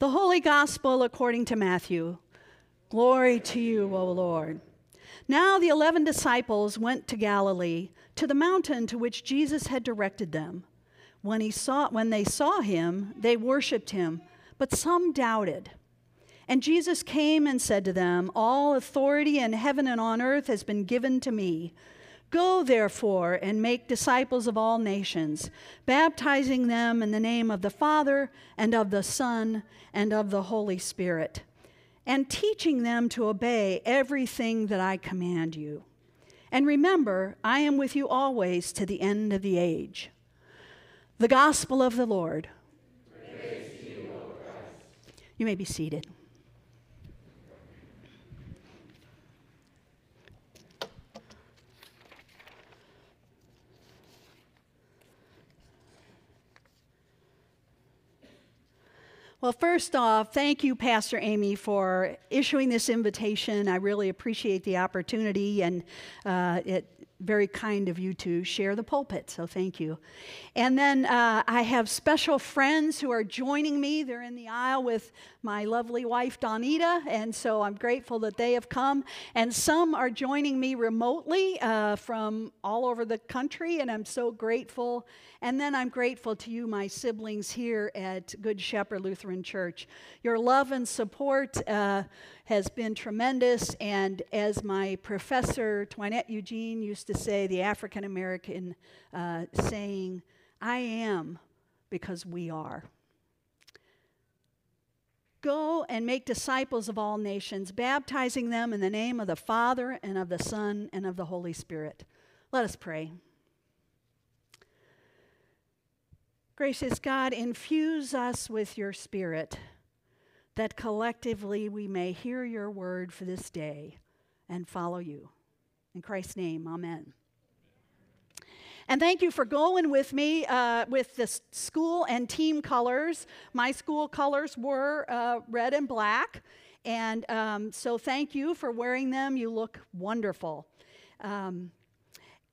The Holy Gospel according to Matthew. Glory to you, O Lord. Now the eleven disciples went to Galilee, to the mountain to which Jesus had directed them. When, he saw, when they saw him, they worshiped him, but some doubted. And Jesus came and said to them, All authority in heaven and on earth has been given to me. Go, therefore, and make disciples of all nations, baptizing them in the name of the Father, and of the Son, and of the Holy Spirit, and teaching them to obey everything that I command you. And remember, I am with you always to the end of the age. The Gospel of the Lord. You, you may be seated. Well, first off, thank you, Pastor Amy, for issuing this invitation. I really appreciate the opportunity, and uh, it very kind of you to share the pulpit, so thank you. And then uh, I have special friends who are joining me. They're in the aisle with my lovely wife, Donita, and so I'm grateful that they have come. And some are joining me remotely uh, from all over the country, and I'm so grateful. And then I'm grateful to you, my siblings here at Good Shepherd Lutheran Church. Your love and support. Uh, has been tremendous. And as my professor, Toinette Eugene, used to say, the African American uh, saying, I am because we are. Go and make disciples of all nations, baptizing them in the name of the Father and of the Son and of the Holy Spirit. Let us pray. Gracious God, infuse us with your Spirit that collectively we may hear your word for this day and follow you. In Christ's name, amen. And thank you for going with me uh, with the school and team colors. My school colors were uh, red and black. And um, so thank you for wearing them. You look wonderful. Um,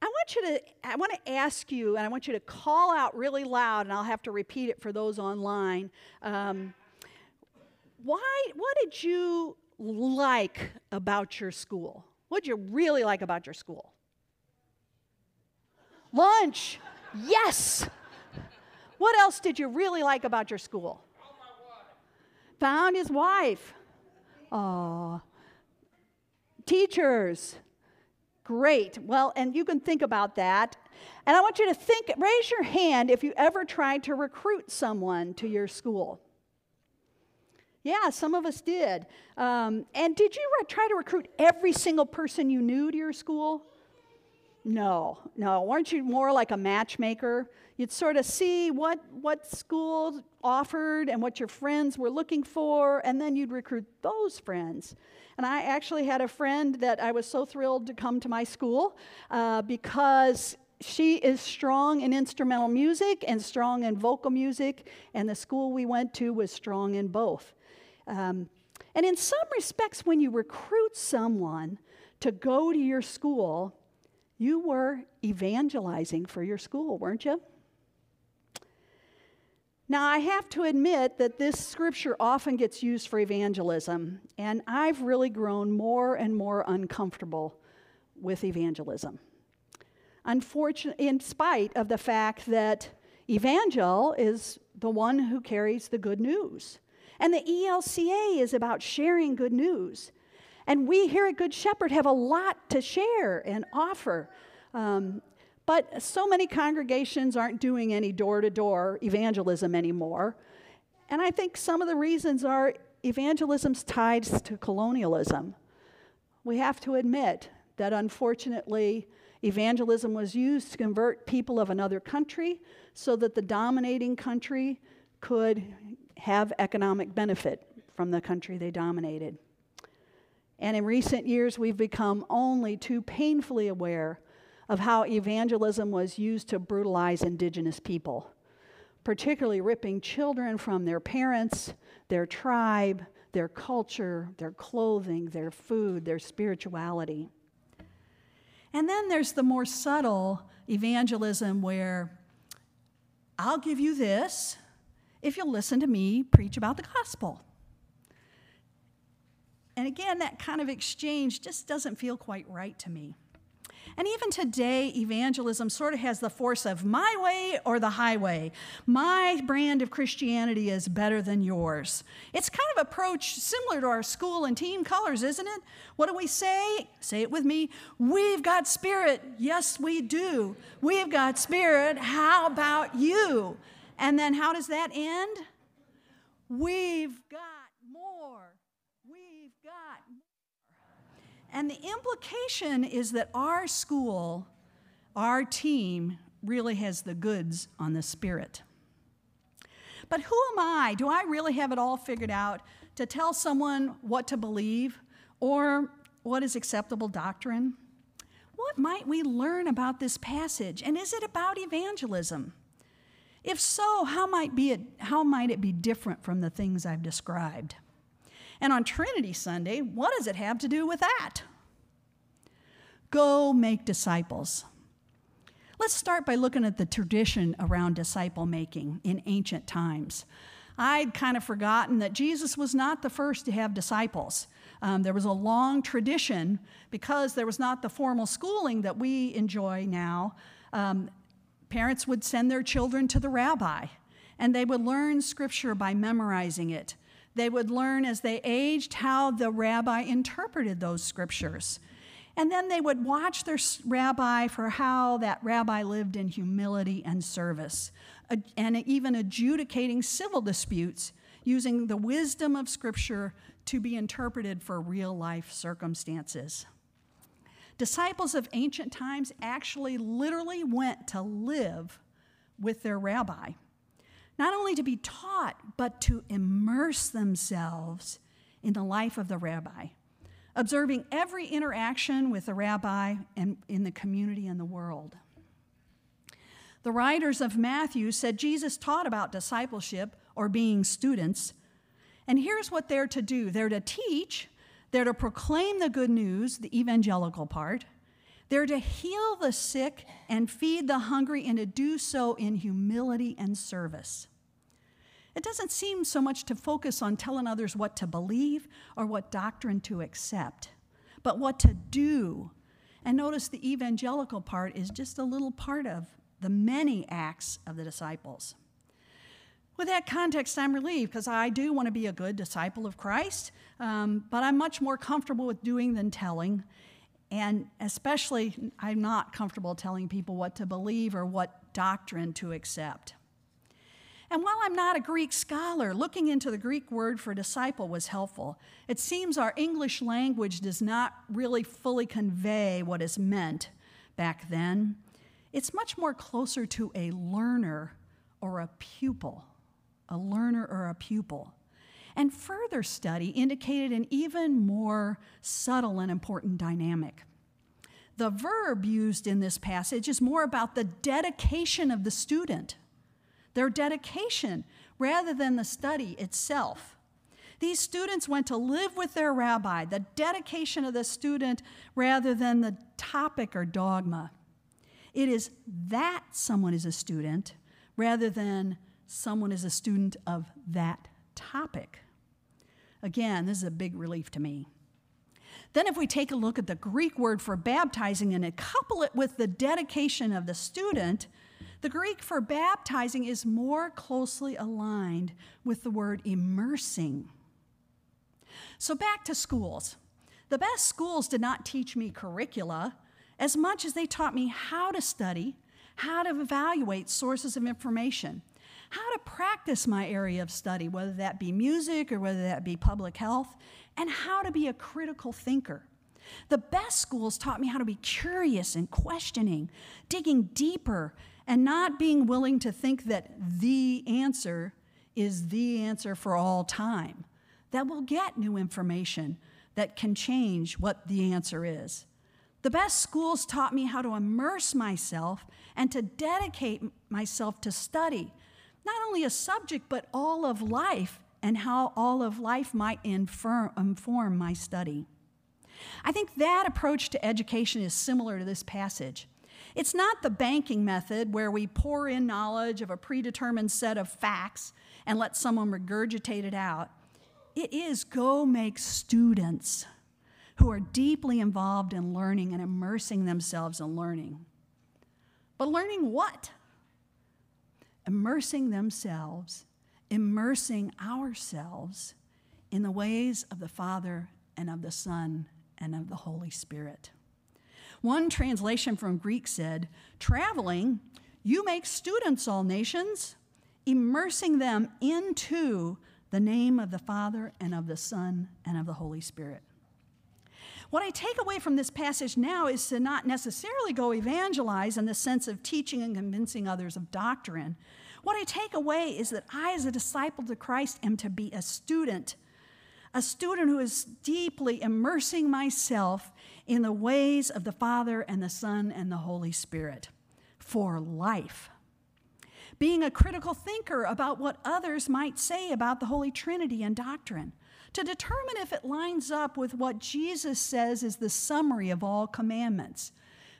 I want you to, I want to ask you, and I want you to call out really loud, and I'll have to repeat it for those online. Um, why, what did you like about your school? What did you really like about your school? Lunch. Yes. What else did you really like about your school? Found his wife. Oh. Teachers. Great. Well, and you can think about that. And I want you to think, raise your hand if you ever tried to recruit someone to your school. Yeah, some of us did. Um, and did you re- try to recruit every single person you knew to your school? No, no. Weren't you more like a matchmaker? You'd sort of see what, what school offered and what your friends were looking for, and then you'd recruit those friends. And I actually had a friend that I was so thrilled to come to my school uh, because she is strong in instrumental music and strong in vocal music, and the school we went to was strong in both. Um, and in some respects, when you recruit someone to go to your school, you were evangelizing for your school, weren't you? Now, I have to admit that this scripture often gets used for evangelism, and I've really grown more and more uncomfortable with evangelism. Unfortunately, in spite of the fact that evangel is the one who carries the good news. And the ELCA is about sharing good news. And we here at Good Shepherd have a lot to share and offer. Um, but so many congregations aren't doing any door to door evangelism anymore. And I think some of the reasons are evangelism's tied to colonialism. We have to admit that unfortunately, evangelism was used to convert people of another country so that the dominating country could have economic benefit from the country they dominated. And in recent years, we've become only too painfully aware of how evangelism was used to brutalize indigenous people, particularly ripping children from their parents, their tribe, their culture, their clothing, their food, their spirituality. And then there's the more subtle evangelism where I'll give you this, if you'll listen to me preach about the gospel. And again, that kind of exchange just doesn't feel quite right to me. And even today, evangelism sort of has the force of my way or the highway. My brand of Christianity is better than yours. It's kind of approach similar to our school and team colors, isn't it? What do we say? Say it with me. We've got spirit. Yes, we do. We've got spirit. How about you? And then how does that end? We've got more. We've got more. And the implication is that our school, our team, really has the goods on the spirit. But who am I? Do I really have it all figured out to tell someone what to believe or what is acceptable doctrine? What might we learn about this passage? And is it about evangelism? If so, how might, be it, how might it be different from the things I've described? And on Trinity Sunday, what does it have to do with that? Go make disciples. Let's start by looking at the tradition around disciple making in ancient times. I'd kind of forgotten that Jesus was not the first to have disciples. Um, there was a long tradition because there was not the formal schooling that we enjoy now. Um, parents would send their children to the rabbi, and they would learn scripture by memorizing it. They would learn as they aged how the rabbi interpreted those scriptures. And then they would watch their rabbi for how that rabbi lived in humility and service, and even adjudicating civil disputes using the wisdom of Scripture to be interpreted for real life circumstances. Disciples of ancient times actually literally went to live with their rabbi not only to be taught, but to immerse themselves in the life of the rabbi, observing every interaction with the rabbi and in the community and the world. The writers of Matthew said Jesus taught about discipleship or being students. And here's what they're to do they're to teach, they're to proclaim the good news, the evangelical part, they're to heal the sick and feed the hungry, and to do so in humility and service. It doesn't seem so much to focus on telling others what to believe or what doctrine to accept, but what to do. And notice the evangelical part is just a little part of the many acts of the disciples. With that context, I'm relieved because I do want to be a good disciple of Christ, um, but I'm much more comfortable with doing than telling. And especially, I'm not comfortable telling people what to believe or what doctrine to accept. And while I'm not a Greek scholar, looking into the Greek word for disciple was helpful. It seems our English language does not really fully convey what is meant back then. It's much more closer to a learner or a pupil, a learner or a pupil. And further study indicated an even more subtle and important dynamic. The verb used in this passage is more about the dedication of the student, their dedication, rather than the study itself. These students went to live with their rabbi, the dedication of the student rather than the topic or dogma. It is that someone is a student rather than someone is a student of that topic. Again, this is a big relief to me. Then, if we take a look at the Greek word for baptizing and couple it with the dedication of the student, the Greek for baptizing is more closely aligned with the word immersing. So, back to schools. The best schools did not teach me curricula as much as they taught me how to study, how to evaluate sources of information, how to practice my area of study, whether that be music or whether that be public health, and how to be a critical thinker. The best schools taught me how to be curious and questioning, digging deeper, and not being willing to think that the answer is the answer for all time. That we'll get new information that can change what the answer is. The best schools taught me how to immerse myself and to dedicate myself to study not only a subject, but all of life and how all of life might inform my study. I think that approach to education is similar to this passage. It's not the banking method where we pour in knowledge of a predetermined set of facts and let someone regurgitate it out. It is go make students who are deeply involved in learning and immersing themselves in learning. But learning what? Immersing themselves, immersing ourselves in the ways of the Father and of the Son and of the Holy Spirit. One translation from Greek said, Traveling, you make students, all nations, immersing them into the name of the Father and of the Son and of the Holy Spirit. What I take away from this passage now is to not necessarily go evangelize in the sense of teaching and convincing others of doctrine. What I take away is that I, as a disciple to Christ, am to be a student, a student who is deeply immersing myself in the ways of the Father and the Son and the Holy Spirit for life. Being a critical thinker about what others might say about the Holy Trinity and doctrine to determine if it lines up with what Jesus says is the summary of all commandments,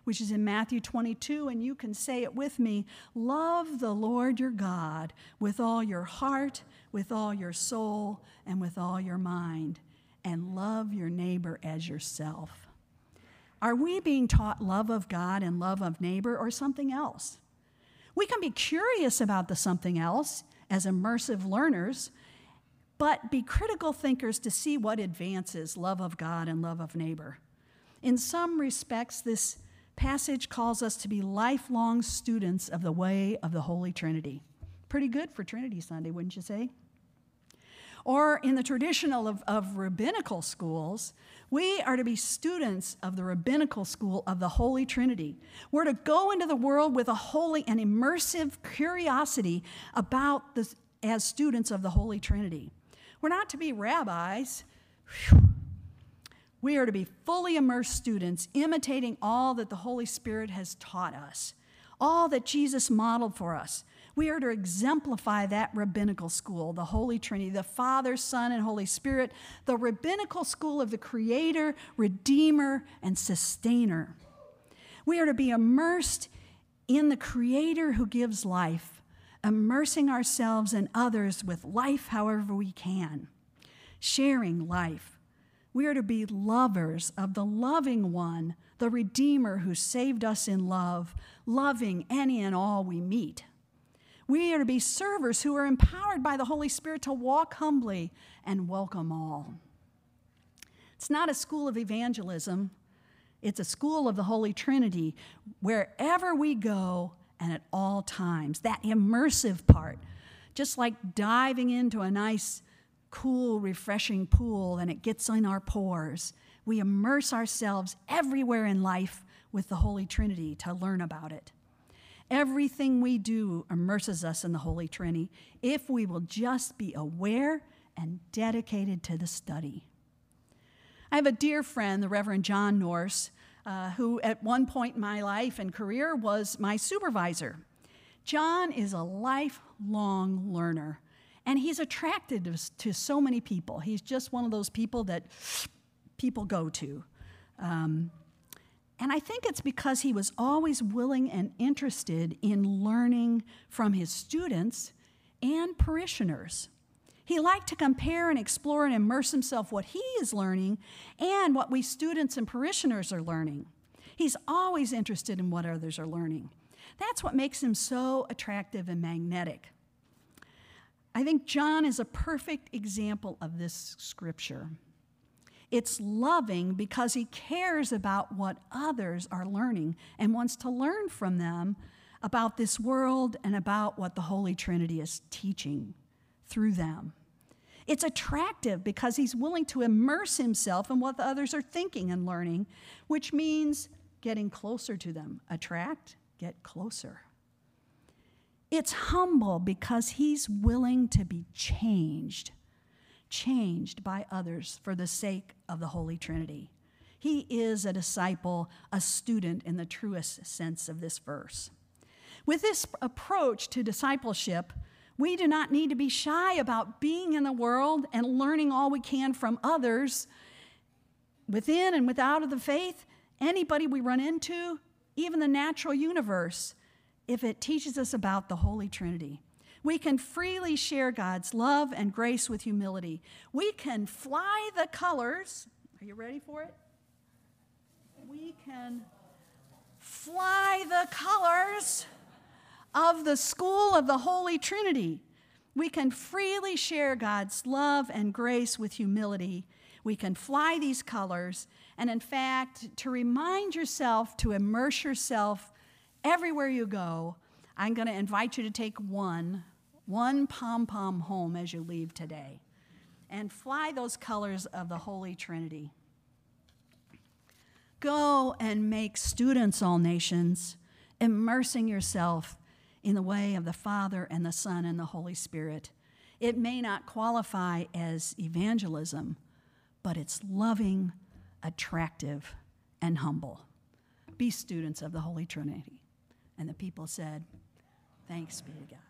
which is in Matthew 22, and you can say it with me Love the Lord your God with all your heart, with all your soul, and with all your mind, and love your neighbor as yourself. Are we being taught love of God and love of neighbor or something else? We can be curious about the something else as immersive learners but be critical thinkers to see what advances love of God and love of neighbor. In some respects, this passage calls us to be lifelong students of the way of the Holy Trinity. Pretty good for Trinity Sunday, wouldn't you say? Or in the traditional of, of rabbinical schools, we are to be students of the rabbinical school of the Holy Trinity. We're to go into the world with a holy and immersive curiosity about this as students of the Holy Trinity. We're not to be rabbis. We are to be fully immersed students, imitating all that the Holy Spirit has taught us, all that Jesus modeled for us. We are to exemplify that rabbinical school, the Holy Trinity, the Father, Son, and Holy Spirit, the rabbinical school of the Creator, Redeemer, and Sustainer. We are to be immersed in the Creator who gives life immersing ourselves and others with life however we can, sharing life. We are to be lovers of the loving one, the Redeemer who saved us in love, loving any and all we meet. We are to be servers who are empowered by the Holy Spirit to walk humbly and welcome all. It's not a school of evangelism, it's a school of the Holy Trinity. Wherever we go, and at all times. That immersive part, just like diving into a nice, cool, refreshing pool and it gets in our pores. We immerse ourselves everywhere in life with the Holy Trinity to learn about it. Everything we do immerses us in the Holy Trinity if we will just be aware and dedicated to the study. I have a dear friend, the Reverend John Norse, uh, who at one point in my life and career was my supervisor. John is a lifelong learner, and he's attracted to, so many people. He's just one of those people that people go to. Um, and I think it's because he was always willing and interested in learning from his students and parishioners. He liked to compare and explore and immerse himself what he is learning and what we students and parishioners are learning. He's always interested in what others are learning. That's what makes him so attractive and magnetic. I think John is a perfect example of this scripture. It's loving because he cares about what others are learning and wants to learn from them about this world and about what the Holy Trinity is teaching through them. It's attractive because he's willing to immerse himself in what the others are thinking and learning, which means getting closer to them. Attract, get closer. It's humble because he's willing to be changed, changed by others for the sake of the Holy Trinity. He is a disciple, a student in the truest sense of this verse. With this approach to discipleship, we do not need to be shy about being in the world and learning all we can from others within and without of the faith. Anybody we run into, even the natural universe, if it teaches us about the Holy Trinity. We can freely share God's love and grace with humility. We can fly the colors. Are you ready for it? We can fly the colors of the school of the Holy Trinity. We can freely share God's love and grace with humility. We can fly these colors. And in fact, to remind yourself to immerse yourself everywhere you go, I'm going to invite you to take one, one pom pom home as you leave today and fly those colors of the Holy Trinity. Go and make students, all nations, immersing yourself in the way of the Father and the Son and the Holy Spirit. It may not qualify as evangelism, but it's loving, attractive, and humble. Be students of the Holy Trinity. And the people said, Thanks be to God.